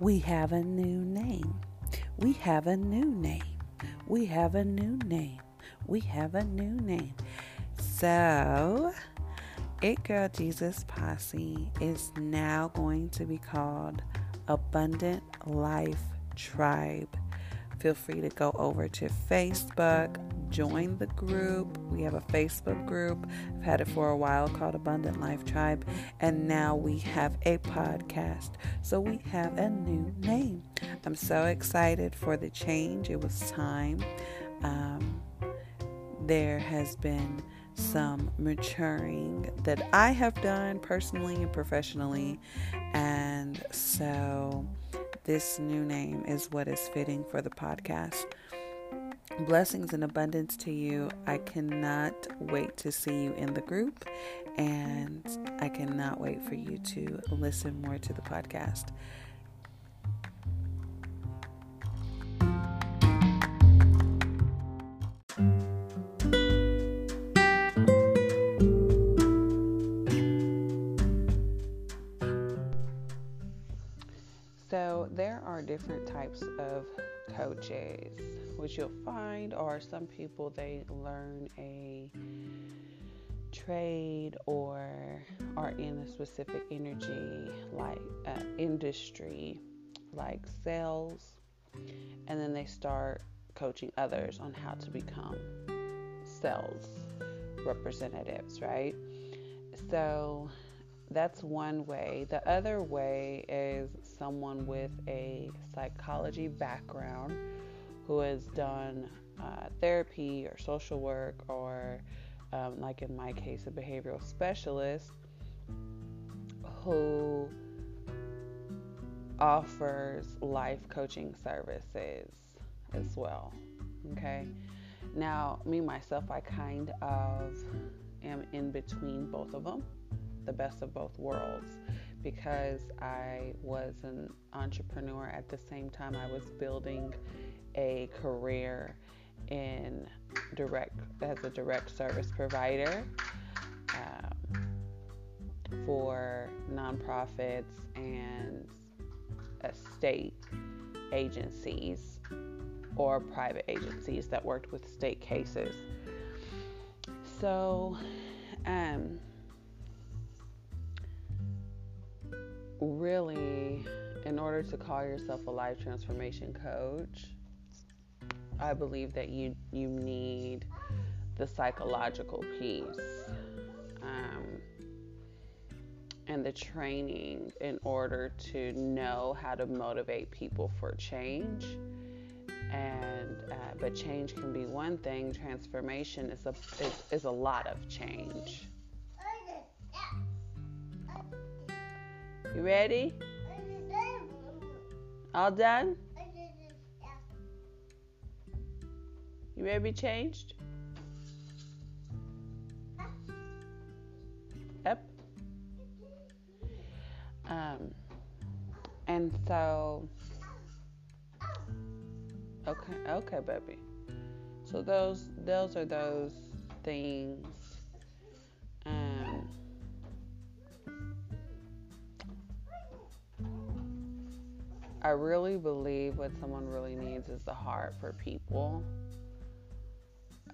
We have a new name. We have a new name. We have a new name. We have a new name. So, It Girl Jesus Posse is now going to be called Abundant Life Tribe. Feel free to go over to Facebook, join the group. We have a Facebook group. I've had it for a while called Abundant Life Tribe. And now we have a podcast. So we have a new name. I'm so excited for the change. It was time. Um, there has been some maturing that I have done personally and professionally. And so this new name is what is fitting for the podcast. Blessings and abundance to you. I cannot wait to see you in the group, and I cannot wait for you to listen more to the podcast. You'll find are some people they learn a trade or are in a specific energy like uh, industry like sales and then they start coaching others on how to become sales representatives right so that's one way. The other way is someone with a psychology background who has done uh, therapy or social work, or um, like in my case, a behavioral specialist who offers life coaching services as well. Okay. Now, me myself, I kind of am in between both of them the best of both worlds because I was an entrepreneur at the same time I was building a career in direct as a direct service provider um, for nonprofits and state agencies or private agencies that worked with state cases. So, um, really, in order to call yourself a life transformation coach, I believe that you you need the psychological piece um, and the training in order to know how to motivate people for change. And uh, but change can be one thing. Transformation is a is, is a lot of change. You ready? All done? You to be changed? Yep. Um, and so, okay, okay, baby. So those, those are those things I really believe what someone really needs is the heart for people.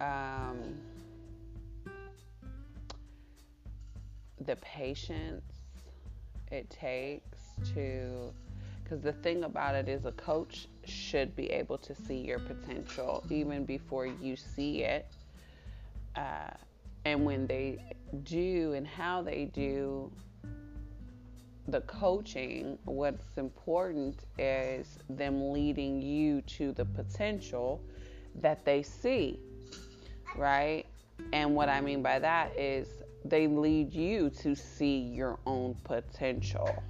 Um, the patience it takes to, because the thing about it is, a coach should be able to see your potential even before you see it. Uh, and when they do and how they do, the coaching, what's important is them leading you to the potential that they see, right? And what I mean by that is they lead you to see your own potential.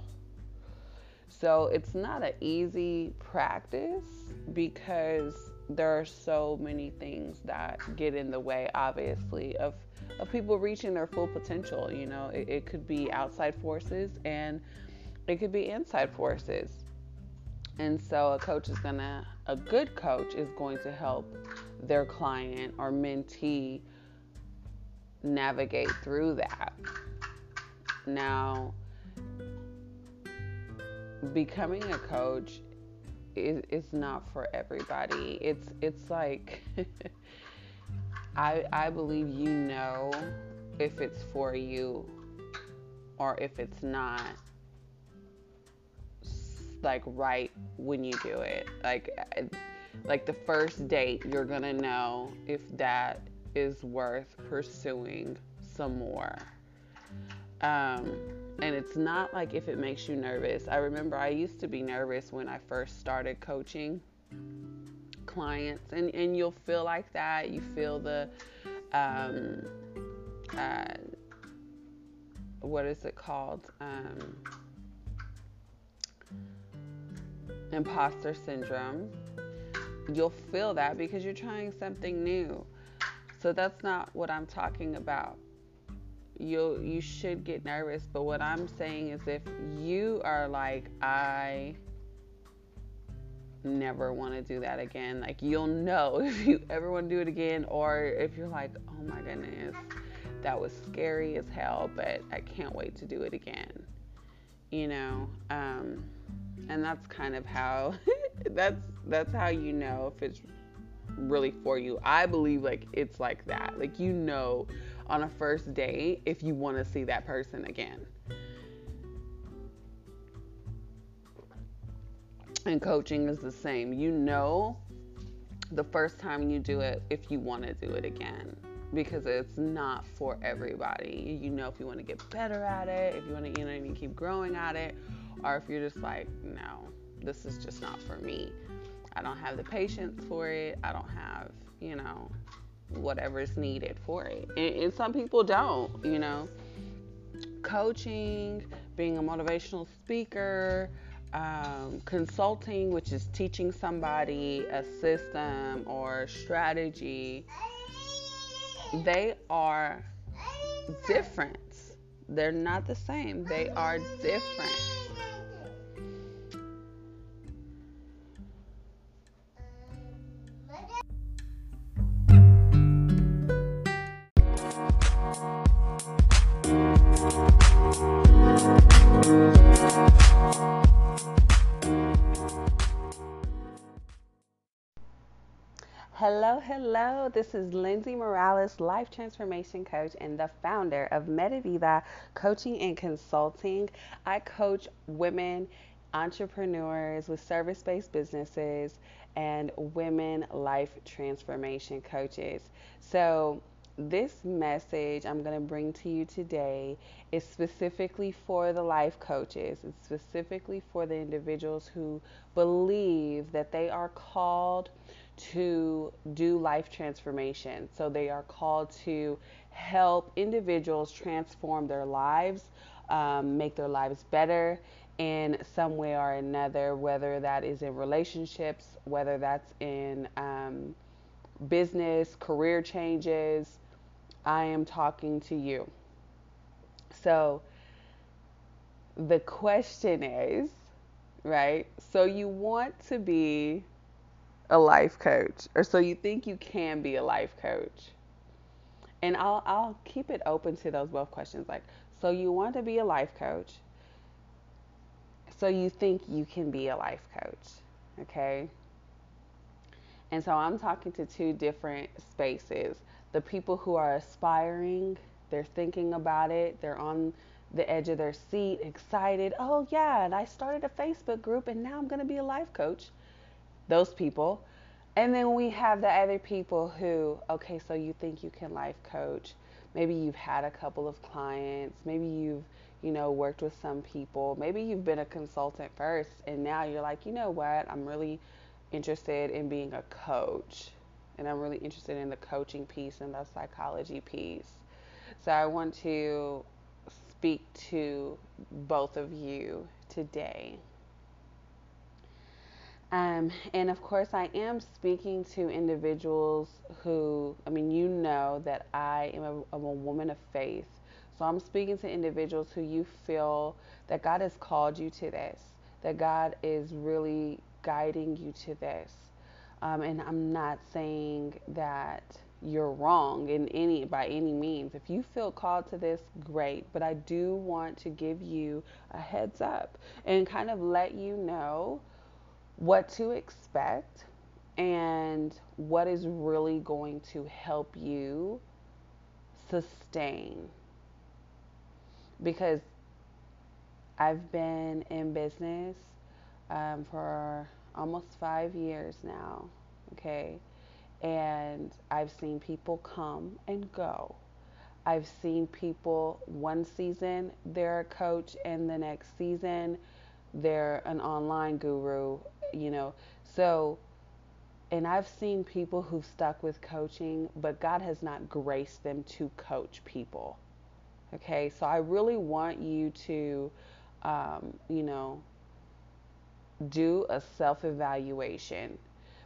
So it's not an easy practice because there are so many things that get in the way, obviously, of of people reaching their full potential. You know, it, it could be outside forces and it could be inside forces. And so a coach is gonna, a good coach is going to help their client or mentee navigate through that. Now, becoming a coach is, is not for everybody. It's it's like I I believe you know if it's for you or if it's not like right when you do it. Like like the first date, you're going to know if that is worth pursuing some more. Um, and it's not like if it makes you nervous. I remember I used to be nervous when I first started coaching clients, and, and you'll feel like that. You feel the, um, uh, what is it called? Um, imposter syndrome. You'll feel that because you're trying something new. So that's not what I'm talking about. You you should get nervous, but what I'm saying is if you are like I never want to do that again, like you'll know if you ever want to do it again or if you're like, "Oh my goodness, that was scary as hell, but I can't wait to do it again." You know, um, and that's kind of how that's that's how you know if it's really for you. I believe like it's like that. Like you know on a first date if you want to see that person again. And coaching is the same. You know the first time you do it if you want to do it again because it's not for everybody. You know if you want to get better at it, if you want to you know you keep growing at it or if you're just like, no, this is just not for me. I don't have the patience for it. I don't have, you know, whatever's needed for it. And, and some people don't, you know. Coaching, being a motivational speaker, um, consulting, which is teaching somebody a system or strategy, they are different. They're not the same, they are different. Hello, hello. This is Lindsay Morales, life transformation coach and the founder of Medavida Coaching and Consulting. I coach women entrepreneurs with service based businesses and women life transformation coaches. So, this message I'm going to bring to you today is specifically for the life coaches. It's specifically for the individuals who believe that they are called to do life transformation. So they are called to help individuals transform their lives, um, make their lives better in some way or another, whether that is in relationships, whether that's in um, business, career changes. I am talking to you. So the question is, right? So you want to be a life coach, or so you think you can be a life coach. And I'll I'll keep it open to those both questions. Like, so you want to be a life coach. So you think you can be a life coach. Okay? And so I'm talking to two different spaces. The people who are aspiring, they're thinking about it, they're on the edge of their seat, excited. Oh, yeah, and I started a Facebook group and now I'm going to be a life coach those people. And then we have the other people who, okay, so you think you can life coach. Maybe you've had a couple of clients. Maybe you've, you know, worked with some people. Maybe you've been a consultant first and now you're like, you know what? I'm really interested in being a coach. And I'm really interested in the coaching piece and the psychology piece. So I want to speak to both of you today. Um, and of course, I am speaking to individuals who, I mean, you know that I am a, a woman of faith. So I'm speaking to individuals who you feel that God has called you to this, that God is really guiding you to this. Um, and I'm not saying that, you're wrong in any by any means. If you feel called to this, great. But I do want to give you a heads up and kind of let you know what to expect and what is really going to help you sustain. Because I've been in business um, for almost five years now, okay? And I've seen people come and go. I've seen people one season they're a coach, and the next season they're an online guru, you know. So, and I've seen people who've stuck with coaching, but God has not graced them to coach people. Okay, so I really want you to, um, you know, do a self evaluation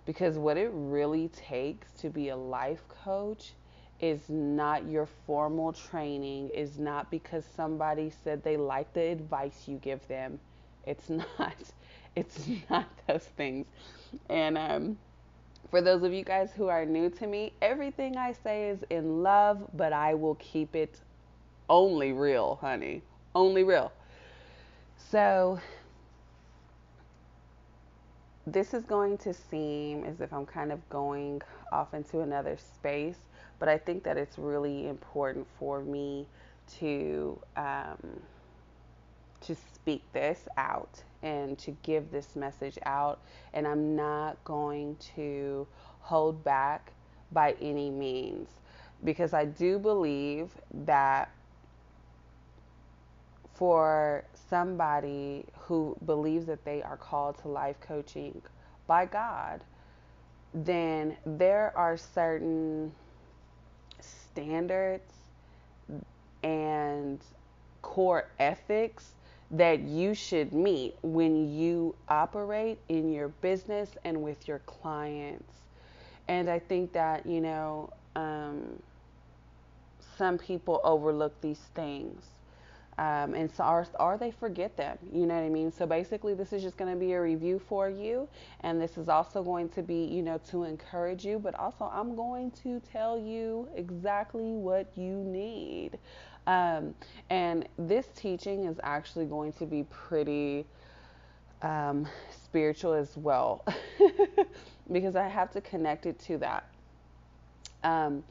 because what it really takes to be a life coach is not your formal training, is not because somebody said they like the advice you give them. It's not. It's not those things. And um, for those of you guys who are new to me, everything I say is in love, but I will keep it only real, honey. Only real. So this is going to seem as if I'm kind of going off into another space, but I think that it's really important for me to um, to speak this out and to give this message out. And I'm not going to hold back by any means because I do believe that for somebody who believes that they are called to life coaching by God, then there are certain standards and core ethics that you should meet when you operate in your business and with your clients. And I think that, you know, um, some people overlook these things. Um, and so or they forget them you know what i mean? So basically this is just going to be a review for you and this is also going to be you know to encourage you but also i'm going to tell you exactly what you need um, and this teaching is actually going to be pretty um, spiritual as well. Because i have to connect it to that. Um,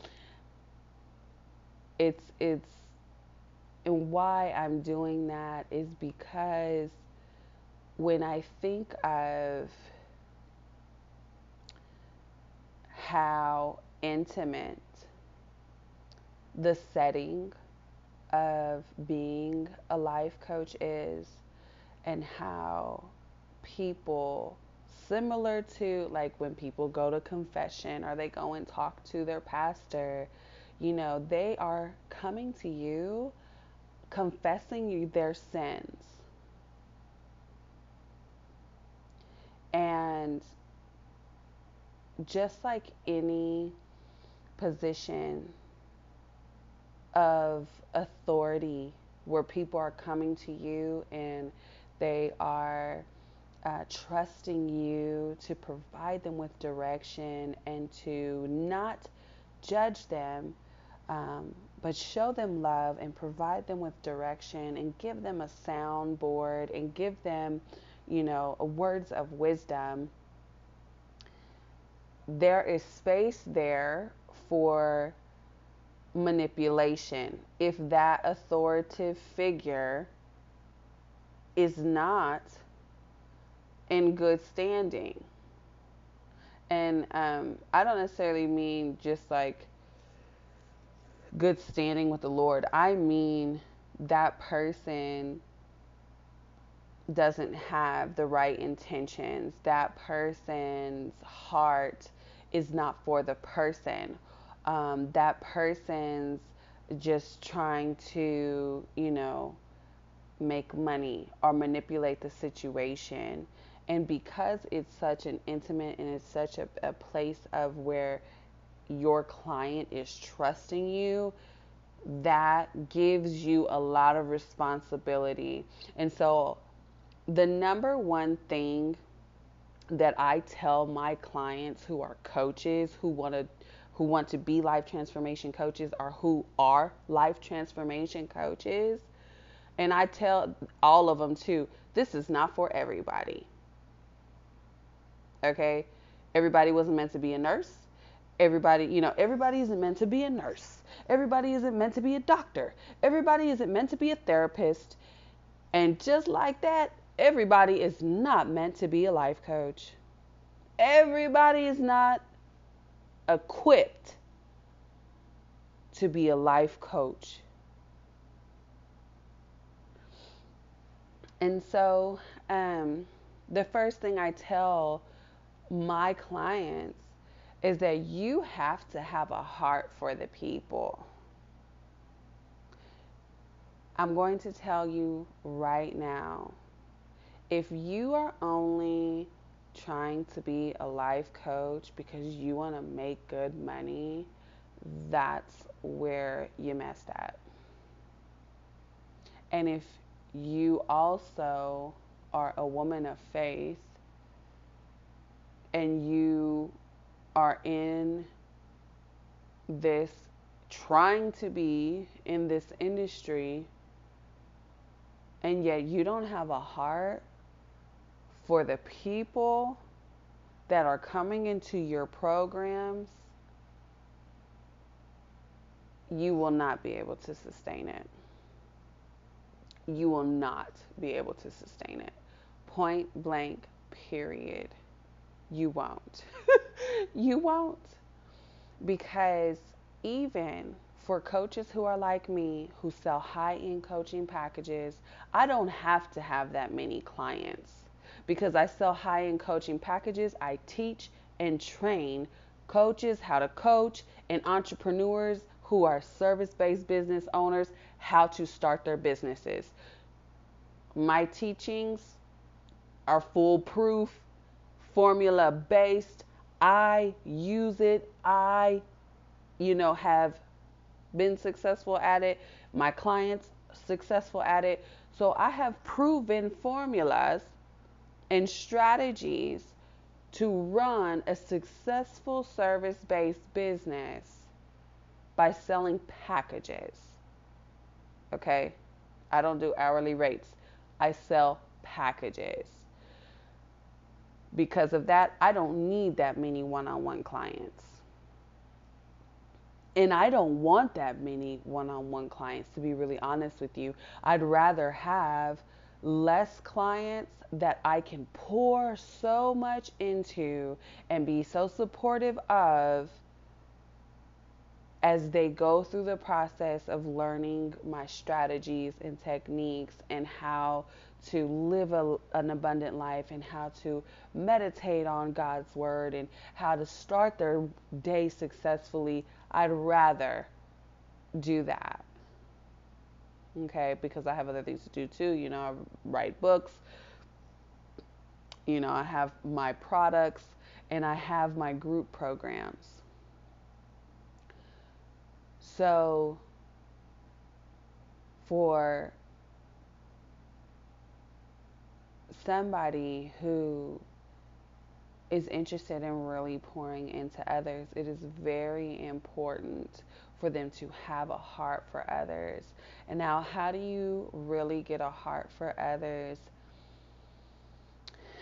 it's it's and why I'm doing that is because when I think of how intimate the setting of being a life coach is, and how people, similar to like when people go to confession or they go and talk to their pastor, you know, they are coming to you confessing you their sins. And just like any position of authority where people are coming to you and they are uh, trusting you to provide them with direction and to not judge them, um, but show them love and provide them with direction and give them a soundboard and give them, you know, words of wisdom. There is space there for manipulation if that authoritative figure is not in good standing. And um, I don't necessarily mean just like good standing with the Lord, I mean that person doesn't have the right intentions. That person's heart is not for the person. Um, that person's just trying to, you know, make money or manipulate the situation. And because it's such an intimate and it's such a, a place of where your client is trusting you, that gives you a lot of responsibility. And so, the number one thing that I tell my clients who are coaches who want to who want to be life transformation coaches or who are life transformation coaches. And I tell all of them too, this is not for everybody. Okay? Everybody wasn't meant to be a nurse. Everybody, you know, everybody isn't meant to be a nurse. Everybody isn't meant to be a doctor. Everybody isn't meant to be a therapist. And just like that, everybody is not meant to be a life coach. Everybody is not equipped to be a life coach. And so, um, the first thing I tell my clients is that you have to have a heart for the people. I'm going to tell you right now if you are only trying to be a life coach because you want to make good money, that's where you messed up. And if you also are a woman of faith and you are in this trying to be in this industry and yet you don't have a heart for the people that are coming into your programs, you will not be able to sustain it. You will not be able to sustain it. Point blank, period. You won't. you won't. Because even for coaches who are like me, who sell high end coaching packages, I don't have to have that many clients because I sell high end coaching packages. I teach and train coaches how to coach and entrepreneurs who are service based business owners how to start their businesses. My teachings are foolproof, formula based. I use it. I, you know, have been successful at it. My clients successful at it. So I have proven formulas and strategies to run a successful service based business by selling packages. Okay? I don't do hourly rates, I sell packages. Because of that, I don't need that many one on one clients. And I don't want that many one on one clients, to be really honest with you. I'd rather have less clients that I can pour so much into and be so supportive of as they go through the process of learning my strategies and techniques and how to live a, an abundant life and how to meditate on God's word and how to start their day successfully, I'd rather do that okay because i have other things to do too you know i write books. You know i have my products and i have my group programs. So for somebody who is interested in really pouring into others, it is very important for them to have a heart for others. And now, how do you really get a heart for others?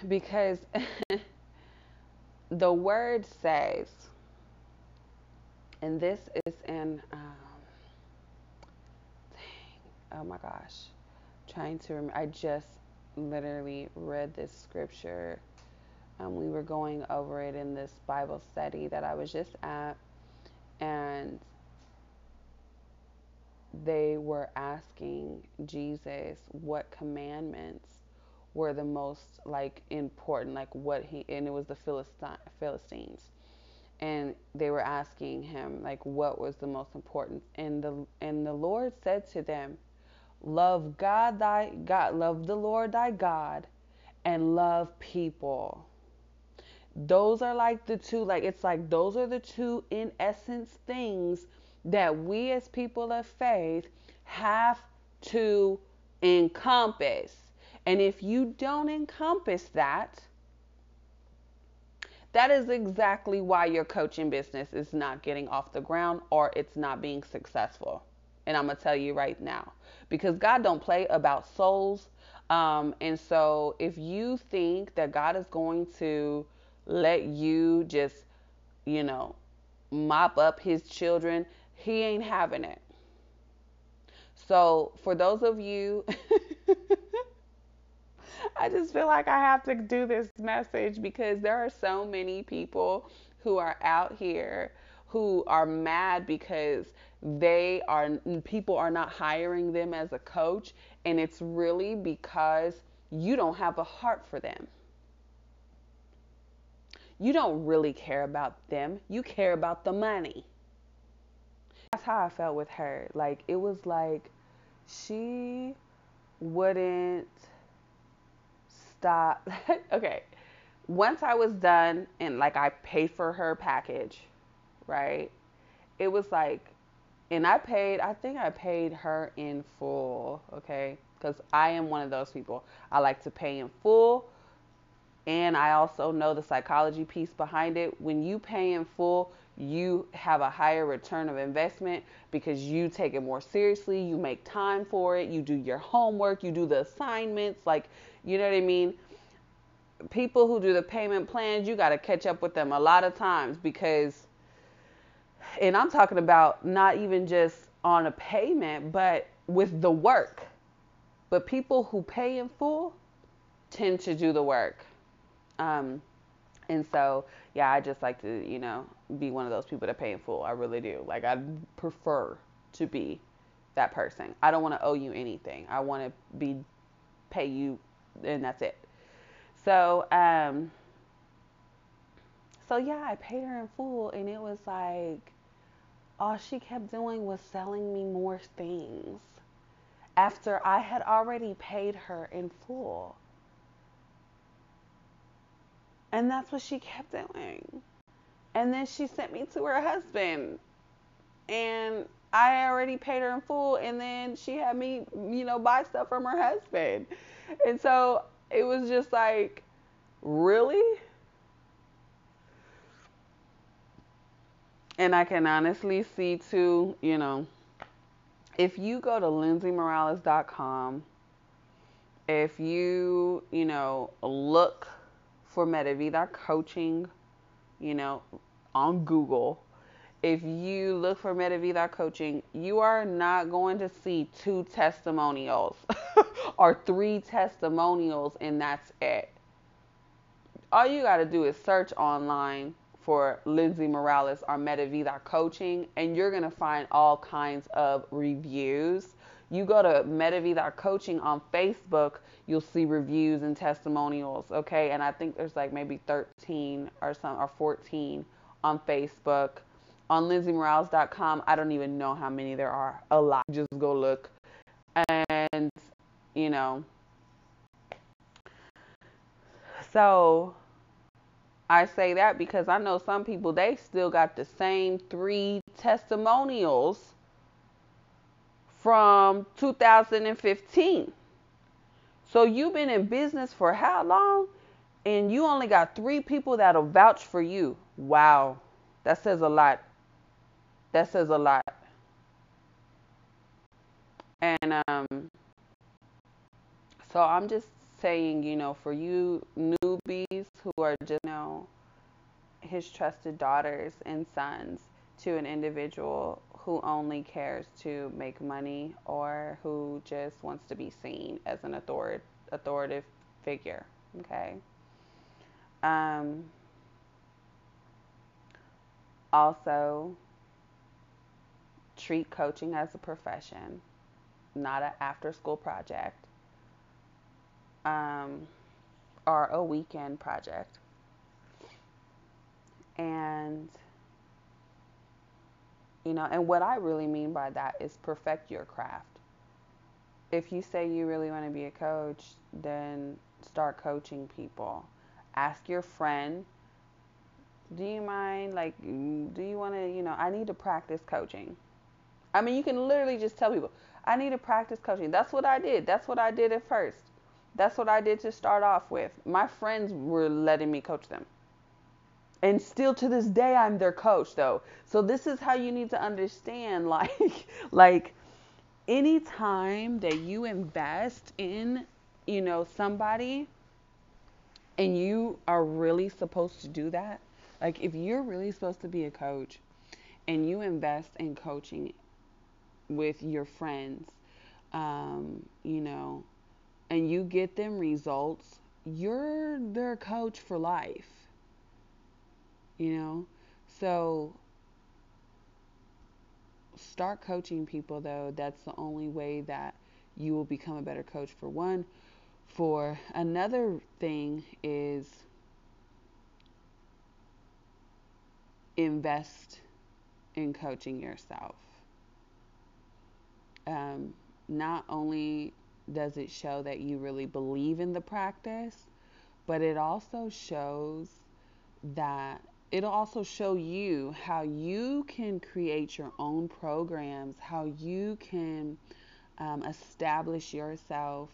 Because the word says, and this is in, um, dang, oh my gosh, trying to remember, I just literally read this scripture. Um, we were going over it in this Bible study that I was just at, and they were asking Jesus what commandments were the most like important, like what he, and it was the Philistines. And they were asking him like what was the most important. And the and the Lord said to them, Love God thy God, love the Lord thy God, and love people. Those are like the two, like it's like those are the two in essence things that we as people of faith have to encompass. And if you don't encompass that, That is exactly why your coaching business is not getting off the ground or it's not being successful. And I'm gonna tell you right now, because God don't play about souls. Um, and so if you think that God is going to let you just, you know, mop up his children, he ain't having it. So for those of you I just feel like I have to do this message because there are so many people who are out here who are mad because they are people are not hiring them as a coach and it's really because you don't have a heart for them. You don't really care about them. You care about the money. That's how I felt with her. Like it was like she wouldn't stop. okay. Once I was done and like I paid for her package, right? It was like, and I paid, I think I paid her in full, okay? Because I am one of those people. I like to pay in full. And I also know the psychology piece behind it. When you pay in full, you have a higher return of investment because you take it more seriously, you make time for it, you do your homework, you do the assignments, like, you know what I mean? People who do the payment plans, you got to catch up with them a lot of times because, and I'm talking about not even just on a payment, but with the work. But people who pay in full tend to do the work. Um, and so, yeah, I just like to, you know, be one of those people that pay in full. I really do. Like, I prefer to be that person. I don't want to owe you anything. I want to be pay you, and that's it. So, um, so yeah, I paid her in full, and it was like all she kept doing was selling me more things after I had already paid her in full. And that's what she kept doing. And then she sent me to her husband. And I already paid her in full. And then she had me, you know, buy stuff from her husband. And so it was just like, really? And I can honestly see too, you know, if you go to lindsaymorales.com, if you, you know, look for Medavida coaching, you know, on Google. If you look for Medavida coaching, you are not going to see two testimonials or three testimonials, and that's it. All you got to do is search online for Lindsay Morales or Medavida coaching, and you're going to find all kinds of reviews you go to Medavida Coaching on Facebook, you'll see reviews and testimonials. Okay, and I think there's like maybe 13 or some or 14 on Facebook. On Lindsaymorales.com, I don't even know how many there are. A lot. Just go look, and you know. So I say that because I know some people they still got the same three testimonials from 2015. So you've been in business for how long? And you only got three people that'll vouch for you. Wow. That says a lot. That says a lot. And um, so I'm just saying, you know, for you newbies who are just, you know, his trusted daughters and sons to an individual who only cares to make money or who just wants to be seen as an authority, authoritative figure. Okay. Um, also, treat coaching as a profession, not an after school project um, or a weekend project. And you know, and what I really mean by that is perfect your craft. If you say you really want to be a coach, then start coaching people. Ask your friend, do you mind, like, do you want to, you know, I need to practice coaching. I mean, you can literally just tell people, I need to practice coaching. That's what I did. That's what I did at first. That's what I did to start off with. My friends were letting me coach them. And still to this day I'm their coach though. So this is how you need to understand like like any time that you invest in, you know, somebody and you are really supposed to do that, like if you're really supposed to be a coach and you invest in coaching with your friends, um, you know, and you get them results, you're their coach for life. You know? So start coaching people though. That's the only way that you will become a better coach for one. For another thing is invest in coaching yourself. Um, not only does it show that you really believe in the practice, but it also shows that it'll also show you how you can create your own programs, how you can um, establish yourself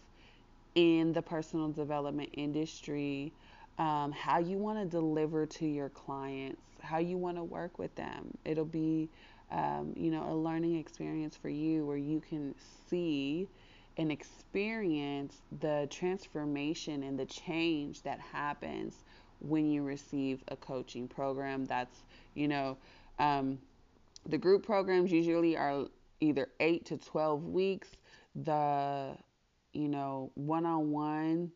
in the personal development industry, um, how you want to deliver to your clients, how you want to work with them. It'll be, um, you know, a learning experience for you where you can see and experience the transformation and the change that happens when you receive a coaching program. That's, you know, um, the group programs usually are either 8 to 12 weeks. The, you know, one on one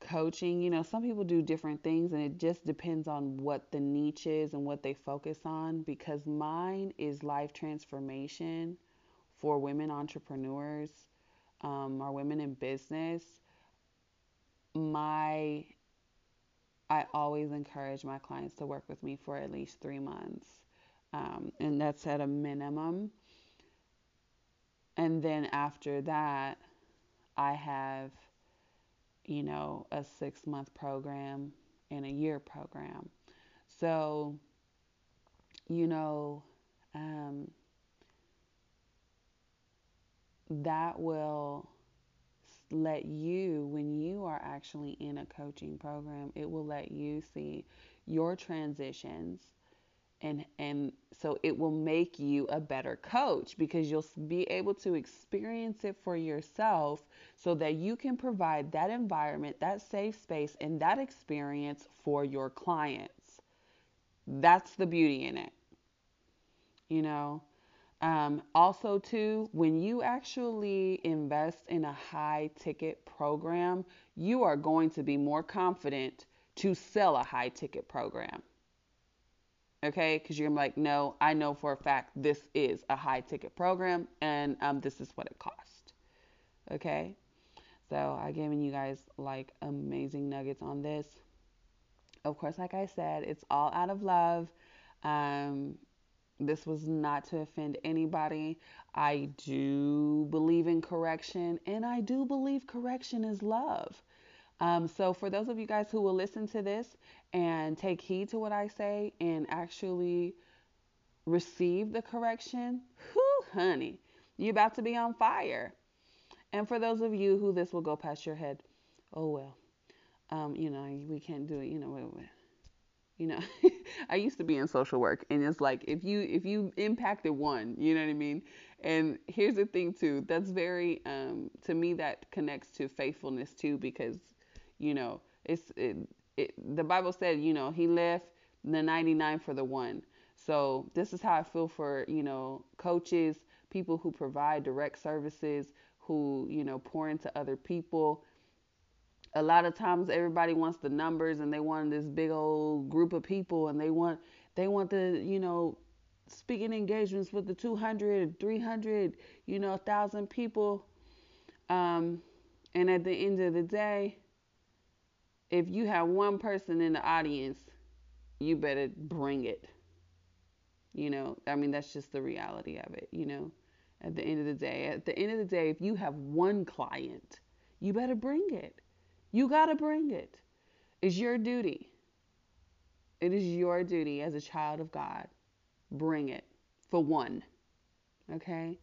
coaching, you know, some people do different things and it just depends on what the niche is and what they focus on because mine is life transformation for women entrepreneurs um, or women in business. My I always encourage my clients to work with me for at least three months, um, and that's at a minimum. And then after that, I have, you know, a six month program and a year program. So, you know, um, that will let you, when you are actually in a coaching program, it will let you see your transitions. And, and so it will make you a better coach because you'll be able to experience it for yourself so that you can provide that environment, that safe space, and that experience for your clients. That's the beauty in it. You know, um, also, too, when you actually invest in a high ticket program, you are going to be more confident to sell a high ticket program. Okay, because you're like, no, I know for a fact this is a high ticket program and um, this is what it cost. Okay, so I've given you guys like amazing nuggets on this. Of course, like I said, it's all out of love. Um, this was not to offend anybody. I do believe in correction, and I do believe correction is love. Um, so, for those of you guys who will listen to this and take heed to what I say and actually receive the correction, whoo, honey, you're about to be on fire. And for those of you who this will go past your head, oh well, um, you know, we can't do it, you know, you know i used to be in social work and it's like if you if you impacted one you know what i mean? And here's the thing too that's very um to me that connects to faithfulness too because you know it's it, it, the bible said you know he left the 99 for the one. So this is how i feel for you know coaches people who provide direct services who you know pour into other people a lot of times everybody wants the numbers and they want this big old group of people and they want they want the you know speaking engagements with the 200 300 you know 1000 people. Um, and at the end of the day if you have one person in the audience you better bring it. You know i mean that's just the reality of it you know at the end of the day. At the end of the day if you have one client you better bring it you got to bring it. It's your duty. It is your duty as a child of God. Bring it for one. Okay?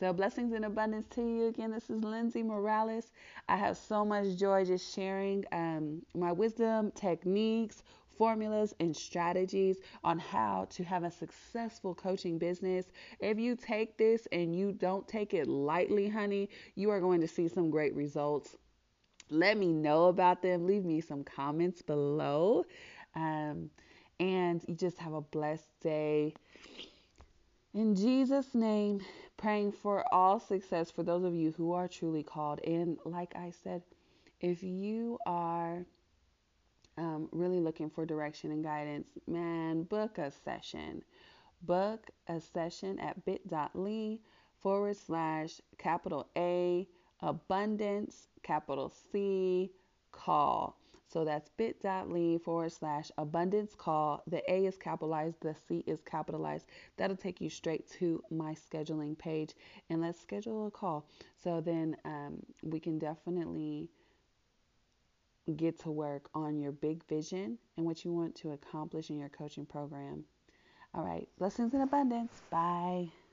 So, blessings and abundance to you. Again, this is Lindsay Morales. I have so much joy just sharing um, my wisdom, techniques formulas and strategies on how to have a successful coaching business. If you take this and you don't take it lightly, honey, you are going to see some great results. Let me know about them. Leave me some comments below. Um, and you just have a blessed day. In Jesus' name, praying for all success for those of you who are truly called. And like I said, if you are um, really looking for direction and guidance, man, book a session. Book a session at bit.ly forward slash capital A abundance capital C call. So that's bit.ly forward slash abundance call. The A is capitalized, the C is capitalized. That'll take you straight to my scheduling page and let's schedule a call. So then um, we can definitely get to work on your big vision and what you want to accomplish in your coaching program. All right, blessings in abundance. Bye.